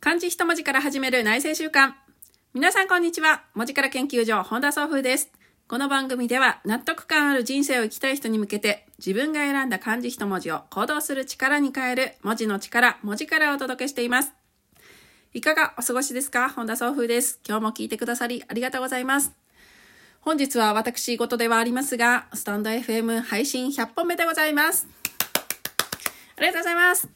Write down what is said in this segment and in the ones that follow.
漢字一文字から始める内政習慣。皆さんこんにちは。文字から研究所、本田総風です。この番組では納得感ある人生を生きたい人に向けて自分が選んだ漢字一文字を行動する力に変える文字の力、文字からお届けしています。いかがお過ごしですか？本田総風です。今日も聞いてくださりありがとうございます。本日は私事ではありますが、スタンド FM 配信100本目でございます。ありがとうございます。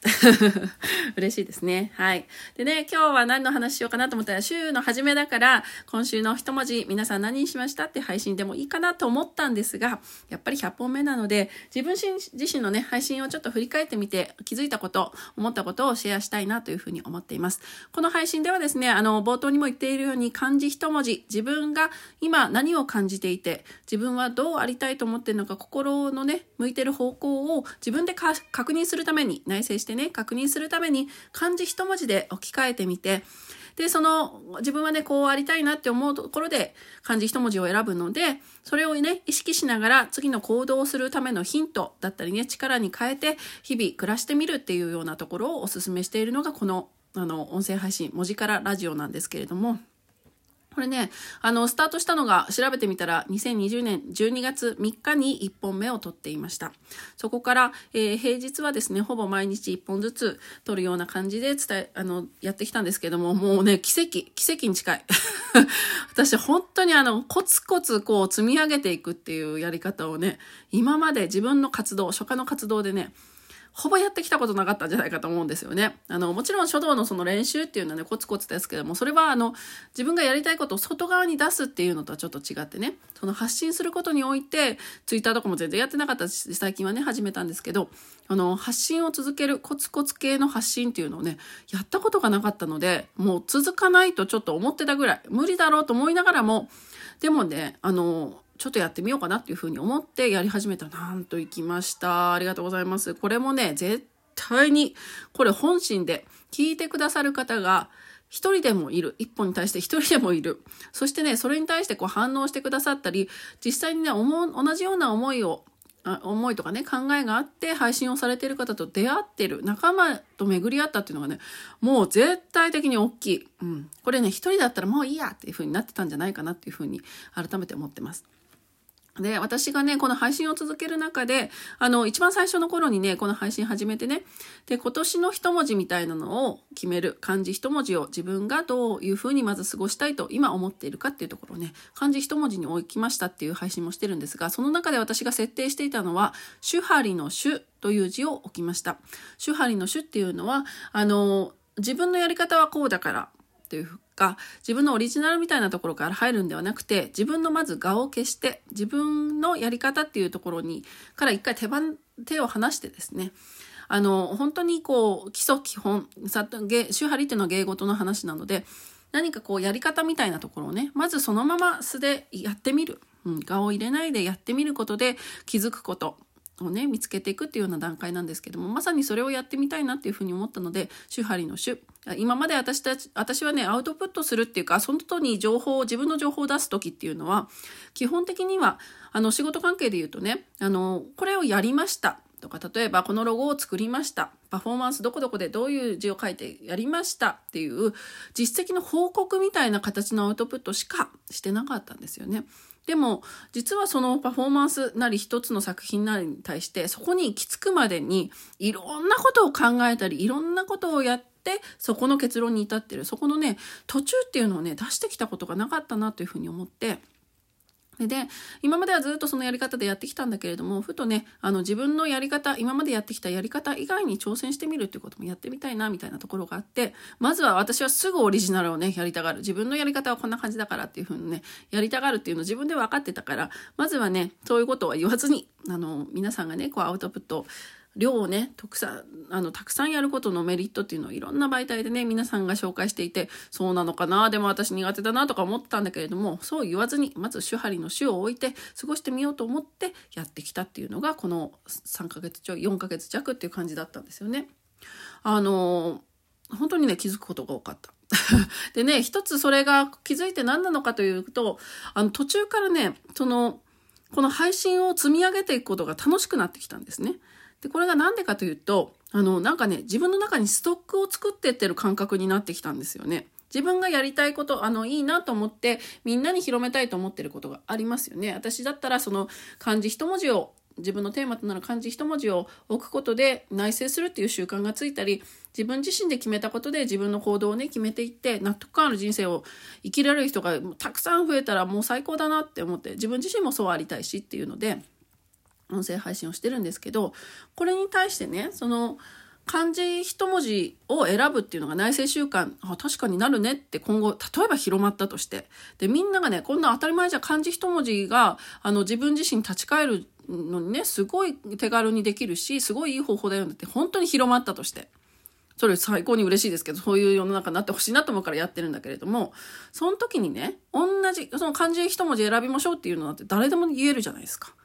嬉しいですね。はい。でね、今日は何の話しようかなと思ったら、週の初めだから、今週の一文字、皆さん何にしましたって配信でもいいかなと思ったんですが、やっぱり100本目なので、自分自身のね、配信をちょっと振り返ってみて、気づいたこと、思ったことをシェアしたいなというふうに思っています。この配信ではですね、あの、冒頭にも言っているように、漢字一文字、自分が今何を感じていて、自分はどうありたいと思っているのか、心のね、向いてる方向を自分で確認するためために、内省してね、確認するために漢字一文字で置き換えてみて、で、その自分はね、こうありたいなって思うところで漢字一文字を選ぶので、それをね、意識しながら次の行動をするためのヒントだったりね、力に変えて日々暮らしてみるっていうようなところをお勧めしているのがこのあの音声配信、文字からラジオなんですけれども、これね、あの、スタートしたのが調べてみたら2020年12月3日に1本目を撮っていました。そこから、えー、平日はですね、ほぼ毎日1本ずつ撮るような感じで伝え、あの、やってきたんですけども、もうね、奇跡、奇跡に近い。私、本当にあの、コツコツこう積み上げていくっていうやり方をね、今まで自分の活動、初夏の活動でね、ほぼやってきたことなかったんじゃないかと思うんですよね。あの、もちろん書道のその練習っていうのはね、コツコツですけども、それはあの、自分がやりたいことを外側に出すっていうのとはちょっと違ってね、その発信することにおいて、ツイッターとかも全然やってなかったし、最近はね、始めたんですけど、あの、発信を続けるコツコツ系の発信っていうのをね、やったことがなかったので、もう続かないとちょっと思ってたぐらい、無理だろうと思いながらも、でもね、あの、ちょっとやってみようかなっていうふうに思ってやり始めたなんと行きました。ありがとうございます。これもね、絶対に、これ本心で聞いてくださる方が一人でもいる。一本に対して一人でもいる。そしてね、それに対してこう反応してくださったり、実際にね、同じような思いを思いとかね、考えがあって配信をされている方と出会ってる、仲間と巡り合ったっていうのがね、もう絶対的に大きい。うん。これね、一人だったらもういいやっていう風になってたんじゃないかなっていう風に改めて思ってます。で、私がね、この配信を続ける中で、あの、一番最初の頃にね、この配信始めてね、で、今年の一文字みたいなのを決める漢字一文字を自分がどういうふうにまず過ごしたいと今思っているかっていうところをね、漢字一文字に置きましたっていう配信もしてるんですが、その中で私が設定していたのは、主張の主という字を置きました。主張の主っていうのは、あの、自分のやり方はこうだからというか、自分のオリジナルみたいなところから入るんではなくて、自分のまず画を消して、自分のやり方っていうところに、から一回手番、手を離してですね、あの、本当にこう、基礎基本、さ周波っていうのは芸事の話なので、何かこうやり方みたいなところをね、まずそのまま素でやってみる。うん、画を入れないでやってみることで気づくこと。をね見つけていくっていうような段階なんですけどもまさにそれをやってみたいなっていうふうに思ったので主張りの主今まで私たち私はねアウトプットするっていうかそのとに情報を自分の情報を出す時っていうのは基本的にはあの仕事関係で言うとねあのこれをやりました。とか例えばこのロゴを作りました。パフォーマンスどこどこでどういう字を書いてやりました。っていう実績の報告みたいな形のアウトプットしかしてなかったんですよね。でも実はそのパフォーマンスなり一つの作品なりに対してそこに行き着くまでにいろんなことを考えたりいろんなことをやってそこの結論に至ってる。そこのね途中っていうのをね出してきたことがなかったなというふうに思ってで今まではずっとそのやり方でやってきたんだけれどもふとねあの自分のやり方今までやってきたやり方以外に挑戦してみるっていうこともやってみたいなみたいなところがあってまずは私はすぐオリジナルをねやりたがる。自分のやり方はこんな感じだからっていうふうにねやりたがるっていうのを自分で分かってたからまずはねそういうことは言わずにあの皆さんがねこうアウトプット量をね、たくさん、あの、たくさんやることのメリットっていうのをいろんな媒体でね、皆さんが紹介していて、そうなのかな、でも私苦手だなとか思ったんだけれども、そう言わずに、まず手張りの手を置いて、過ごしてみようと思ってやってきたっていうのが、この3ヶ月ちょい、4ヶ月弱っていう感じだったんですよね。あの、本当にね、気づくことが多かった。でね、一つそれが気づいて何なのかというと、あの、途中からね、その、この配信を積み上げていくことが楽しくなってきたんですね。で、これが何でかというと、あの、なんかね、自分の中にストックを作ってってる感覚になってきたんですよね。自分がやりたいこと、あの、いいなと思って、みんなに広めたいと思ってることがありますよね。私だったら、その漢字一文字を自分のテーマとなる漢字一文字を置くことで内省するっていう習慣がついたり自分自身で決めたことで自分の行動をね決めていって納得感ある人生を生きられる人がたくさん増えたらもう最高だなって思って自分自身もそうありたいしっていうので音声配信をしてるんですけどこれに対してねその漢字一文字を選ぶっていうのが内政習慣あ確かになるねって今後例えば広まったとしてでみんながねこんな当たり前じゃ漢字一文字があの自分自身立ち返るのにねすごい手軽にできるしすごいいい方法だよって本当に広まったとしてそれ最高に嬉しいですけどそういう世の中になってほしいなと思うからやってるんだけれどもその時にね同じその漢字一文字選びましょうっていうのだって誰でも言えるじゃないですか。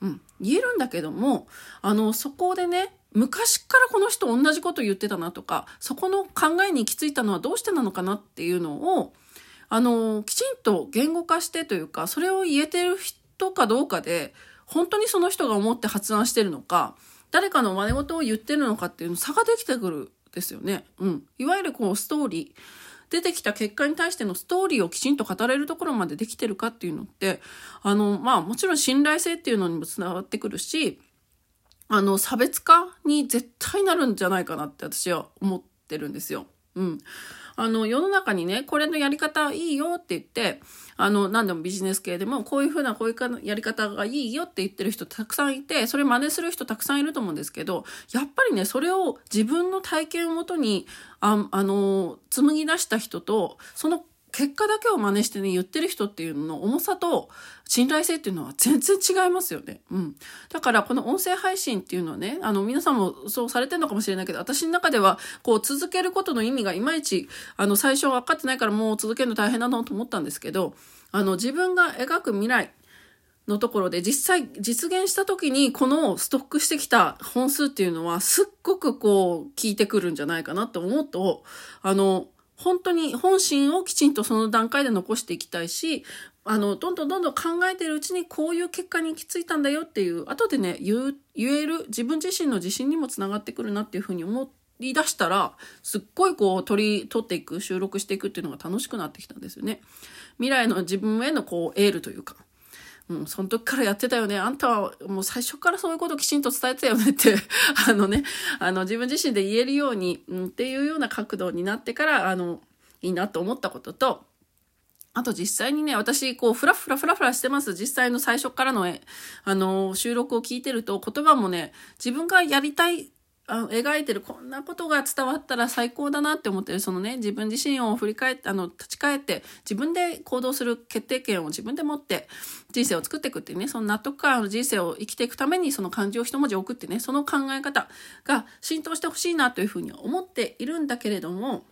うん、言えるんだけどもあのそこでね昔からこの人同じこと言ってたなとかそこの考えに行き着いたのはどうしてなのかなっていうのをあのきちんと言語化してというかそれを言えてる人かどうかで本当にその人が思って発案してるのか誰かの真似事を言ってるのかっていうの差ができてくるですよね。うん。いわゆるこうストーリー。出てきた結果に対してのストーリーをきちんと語れるところまでできてるかっていうのって、あの、まあもちろん信頼性っていうのにもつながってくるし、あの、差別化に絶対なるんじゃないかなって私は思ってるんですよ。うん。あの、世の中にね、これのやり方いいよって言って、あの、何でもビジネス系でも、こういうふうな、こういうやり方がいいよって言ってる人たくさんいて、それ真似する人たくさんいると思うんですけど、やっぱりね、それを自分の体験をもとに、ああの、紡ぎ出した人と、その結果だけを真似してね、言ってる人っていうのの重さと信頼性っていうのは全然違いますよね。うん。だからこの音声配信っていうのはね、あの皆さんもそうされてるのかもしれないけど、私の中ではこう続けることの意味がいまいち、あの最初分かってないからもう続けるの大変だなと思ったんですけど、あの自分が描く未来、のところで実際実現した時にこのストックしてきた本数っていうのはすっごくこう効いてくるんじゃないかなと思うとあの本当に本心をきちんとその段階で残していきたいし、あの、どんどんどんどん考えてるうちにこういう結果に行き着いたんだよっていう、後でね、言、える自分自身の自信にもつながってくるなっていうふうに思い出したら、すっごいこう取り、取っていく、収録していくっていうのが楽しくなってきたんですよね。未来の自分へのこうエールというか。うん、その時からやってたよね。あんたはもう最初からそういうことをきちんと伝えてたよねって あのね、あの自分自身で言えるように、うん、っていうような角度になってから、あの、いいなと思ったことと、あと実際にね、私、こう、ふらふらふらふらしてます。実際の最初からの、あの、収録を聞いてると、言葉もね、自分がやりたいあ描いてるこんなことが伝わったら最高だなって思ってるそのね自分自身を振り返ってあの立ち返って自分で行動する決定権を自分で持って人生を作っていくっていうねその納得感の人生を生きていくためにその漢字を一文字送ってねその考え方が浸透してほしいなというふうに思っているんだけれども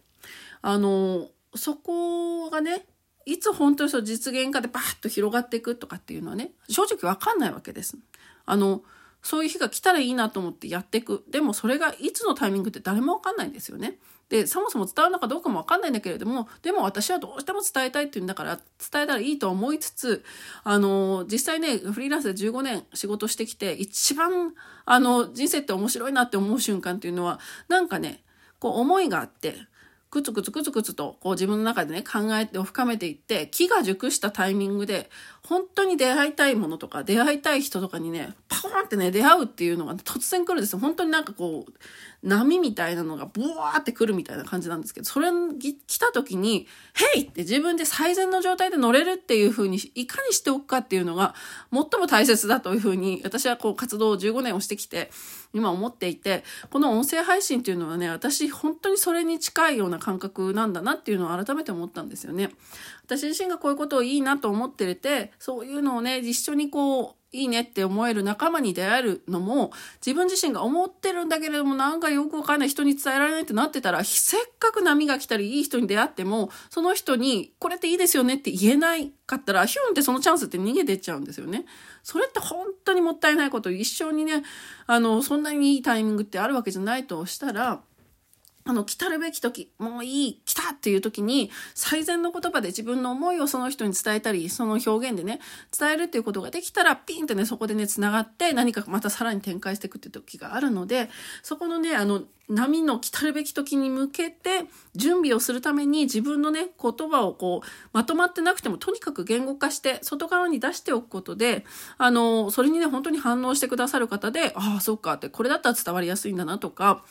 あのそこがねいつ本当にその実現化でバーッと広がっていくとかっていうのはね正直わかんないわけです。あのそういう日が来たらいいなと思ってやっていく。でもそれがいつのタイミングって誰もわかんないんですよね。で、そもそも伝わるのかどうかもわかんないんだけれども、でも私はどうしても伝えたいっていうんだから伝えたらいいと思いつつ、あの、実際ね、フリーランスで15年仕事してきて、一番、あの、人生って面白いなって思う瞬間っていうのは、なんかね、こう思いがあって、くつくつくつくつとこう自分の中でね考えて深めていって木が熟したタイミングで本当に出会いたいものとか出会いたい人とかにねパーンってね出会うっていうのが、突然来るんですよ本当になんかこう波みたいなのがブワーって来るみたいな感じなんですけどそれ来た時に「ヘイ!」って自分で最善の状態で乗れるっていう風にいかにしておくかっていうのが最も大切だという風に私はこう活動を15年をしてきて今思っていてこの音声配信っていうのはね私本当にそれに近いような感覚なんだなっていうのを改めて思ったんですよね。私自身がこういうことをいいなと思ってれてそういうのをね一緒にこういいねって思える仲間に出会えるのも自分自身が思ってるんだけれどもなんかよくわかんない人に伝えられないってなってたらせっかく波が来たりいい人に出会ってもその人にこれっていいですよねって言えないかったらヒュンってそのチャンスって逃げてっちゃうんですよね。それって本当にもったいないこと一生にねあのそんなにいいタイミングってあるわけじゃないとしたらあの、来たるべき時、もういい、来たっていう時に、最善の言葉で自分の思いをその人に伝えたり、その表現でね、伝えるっていうことができたら、ピンってね、そこでね、繋がって、何かまたさらに展開していくっていう時があるので、そこのね、あの、波の来たるべき時に向けて、準備をするために自分のね、言葉をこう、まとまってなくても、とにかく言語化して、外側に出しておくことで、あの、それにね、本当に反応してくださる方で、ああ、そっかって、これだったら伝わりやすいんだなとか、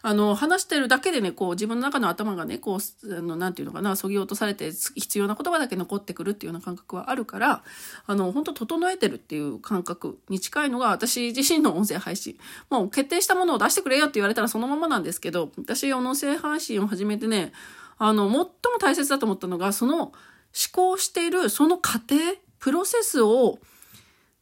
あの、話してるだけけでね、こう、自分の中の頭がね、こう、あの、なんていうのかな、そぎ落とされて、必要な言葉だけ残ってくるっていうような感覚はあるから、あの、本当整えてるっていう感覚に近いのが、私自身の音声配信。もう決定したものを出してくれよって言われたらそのままなんですけど、私、音声配信を始めてね、あの、最も大切だと思ったのが、その、思考している、その過程、プロセスを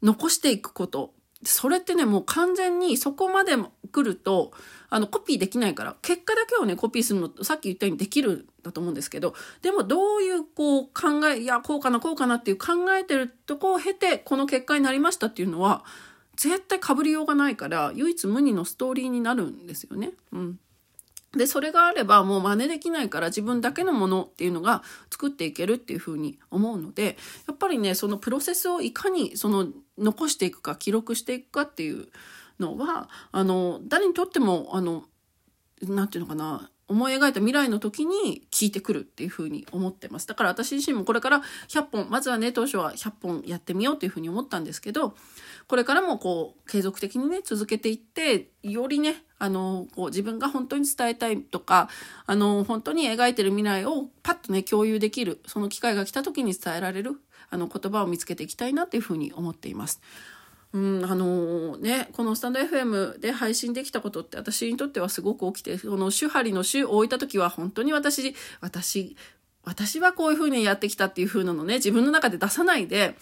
残していくこと。それってね、もう完全にそこまで来ると、あの、コピーできないから、結果だけをね、コピーするの、さっき言ったようにできるんだと思うんですけど、でもどういう、こう、考え、いや、こうかな、こうかなっていう考えてるとこを経て、この結果になりましたっていうのは、絶対被りようがないから、唯一無二のストーリーになるんですよね。うん。で、それがあればもう真似できないから自分だけのものっていうのが作っていけるっていうふうに思うので、やっぱりね、そのプロセスをいかにその残していくか、記録していくかっていうのは、あの、誰にとっても、あの、なんていうのかな、思い描いた未来の時に聞いてくるっていうふうに思ってます。だから私自身もこれから100本、まずはね、当初は100本やってみようっていうふうに思ったんですけど、これからもこう、継続的にね、続けていって、よりね、あの、こう自分が本当に伝えたいとか、あの、本当に描いてる未来をパッとね、共有できる、その機会が来た時に伝えられる、あの、言葉を見つけていきたいなっていうふうに思っています。うん、あのー、ね、このスタンド FM で配信できたことって私にとってはすごく起きて、この主張の主を置いた時は本当に私、私、私はこういうふうにやってきたっていう風なのね、自分の中で出さないで、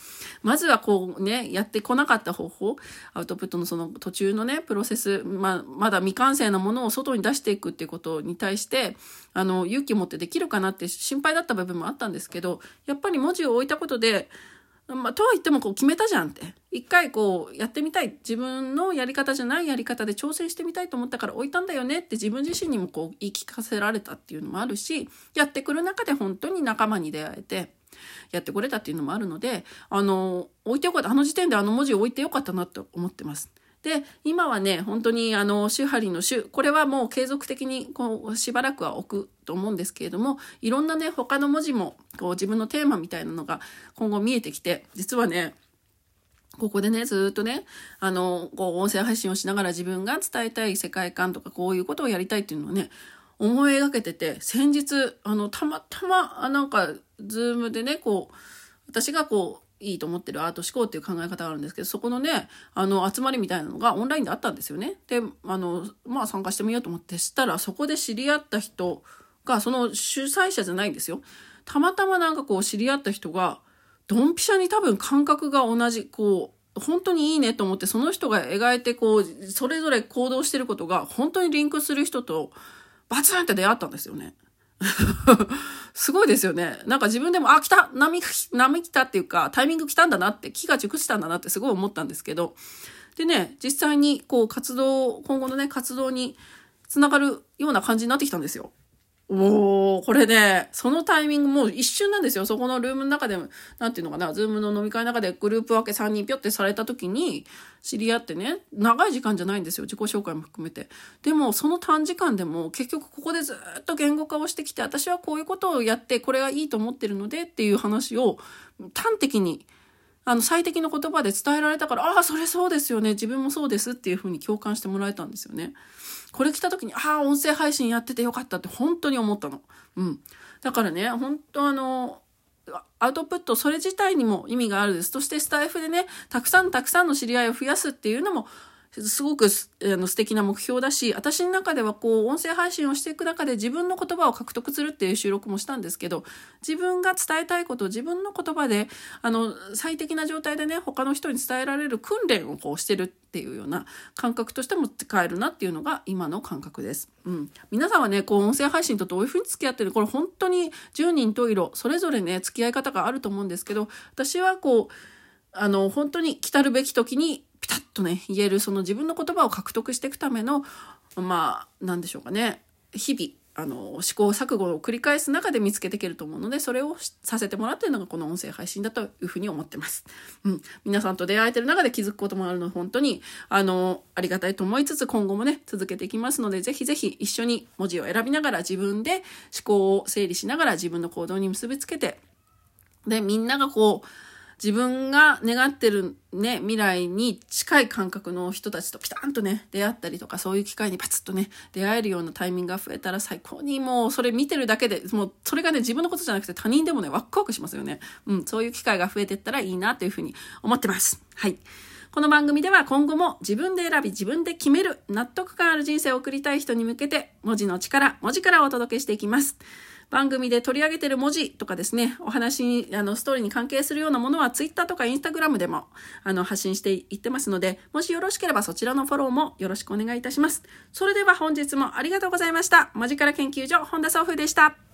まずはこうね、やってこなかった方法、アウトプットのその途中のね、プロセス、ままだ未完成なものを外に出していくっていうことに対して、あの、勇気を持ってできるかなって心配だった部分もあったんですけど、やっぱり文字を置いたことで、まあ、とは言ってもこう決めたじゃんって。一回こうやってみたい。自分のやり方じゃないやり方で挑戦してみたいと思ったから置いたんだよねって自分自身にもこう言い聞かせられたっていうのもあるし、やってくる中で本当に仲間に出会えて、やってこれたっていうのもあるので、あの、置いてよかった。あの時点であの文字を置いてよかったなと思ってます。で、今はね、本当にあの、周波りの週、これはもう継続的にこう、しばらくは置くと思うんですけれども、いろんなね、他の文字も、こう、自分のテーマみたいなのが今後見えてきて、実はね、ここでね、ずっとね、あの、こう、音声配信をしながら自分が伝えたい世界観とか、こういうことをやりたいっていうのをね、思い描けてて、先日、あの、たまたま、なんか、ズームでね、こう、私がこう、いいと思ってるアート思考っていう考え方があるんですけど、そこのね、あの、集まりみたいなのがオンラインであったんですよね。で、あの、まあ参加してみようと思ってしたら、そこで知り合った人が、その主催者じゃないんですよ。たまたまなんかこう知り合った人が、ドンピシャに多分感覚が同じ、こう、本当にいいねと思って、その人が描いてこう、それぞれ行動してることが本当にリンクする人と、バツンって出会ったんですよね。すごいですよね。なんか自分でも、あ、来た波、波来たっていうか、タイミング来たんだなって、木が熟したんだなってすごい思ったんですけど、でね、実際にこう活動、今後のね、活動につながるような感じになってきたんですよ。おー、これね、そのタイミングもう一瞬なんですよ。そこのルームの中で、なんていうのかな、ズームの飲み会の中でグループ分け3人ぴょってされた時に知り合ってね、長い時間じゃないんですよ。自己紹介も含めて。でも、その短時間でも結局ここでずっと言語化をしてきて、私はこういうことをやって、これがいいと思ってるのでっていう話を端的にあの、最適の言葉で伝えられたから、ああ、それそうですよね。自分もそうですっていうふうに共感してもらえたんですよね。これ来た時に、ああ、音声配信やっててよかったって本当に思ったの。うん。だからね、本当あの、アウトプット、それ自体にも意味があるです。そしてスタイフでね、たくさんたくさんの知り合いを増やすっていうのも、すごくあの素敵な目標だし、私の中ではこう、音声配信をしていく中で自分の言葉を獲得するっていう収録もしたんですけど、自分が伝えたいことを自分の言葉で、あの、最適な状態でね、他の人に伝えられる訓練をこうしてるっていうような感覚としても使えるなっていうのが今の感覚です。うん。皆さんはね、こう、音声配信とどういうふうに付き合ってるこれ本当に10人と色、それぞれね、付き合い方があると思うんですけど、私はこう、あの、本当に来たるべき時にピタッとね、言える、その自分の言葉を獲得していくための、まあ、なんでしょうかね。日々、あの、試行錯誤を繰り返す中で見つけていけると思うので、それをさせてもらっているのがこの音声配信だというふうに思ってます。うん。皆さんと出会えてる中で気づくこともあるので、本当に、あの、ありがたいと思いつつ、今後もね、続けていきますので、ぜひぜひ一緒に文字を選びながら自分で思考を整理しながら自分の行動に結びつけて、で、みんながこう、自分が願ってるね、未来に近い感覚の人たちとピタンとね、出会ったりとか、そういう機会にパツッとね、出会えるようなタイミングが増えたら最高にもうそれ見てるだけで、もうそれがね、自分のことじゃなくて他人でもね、ワクワクしますよね。うん、そういう機会が増えてったらいいなというふうに思ってます。はい。この番組では今後も自分で選び自分で決める納得感ある人生を送りたい人に向けて文字の力、文字からお届けしていきます。番組で取り上げてる文字とかですね、お話に、あの、ストーリーに関係するようなものは Twitter とか Instagram でも、あの、発信していってますので、もしよろしければそちらのフォローもよろしくお願いいたします。それでは本日もありがとうございました。マジカル研究所、本田総風でした。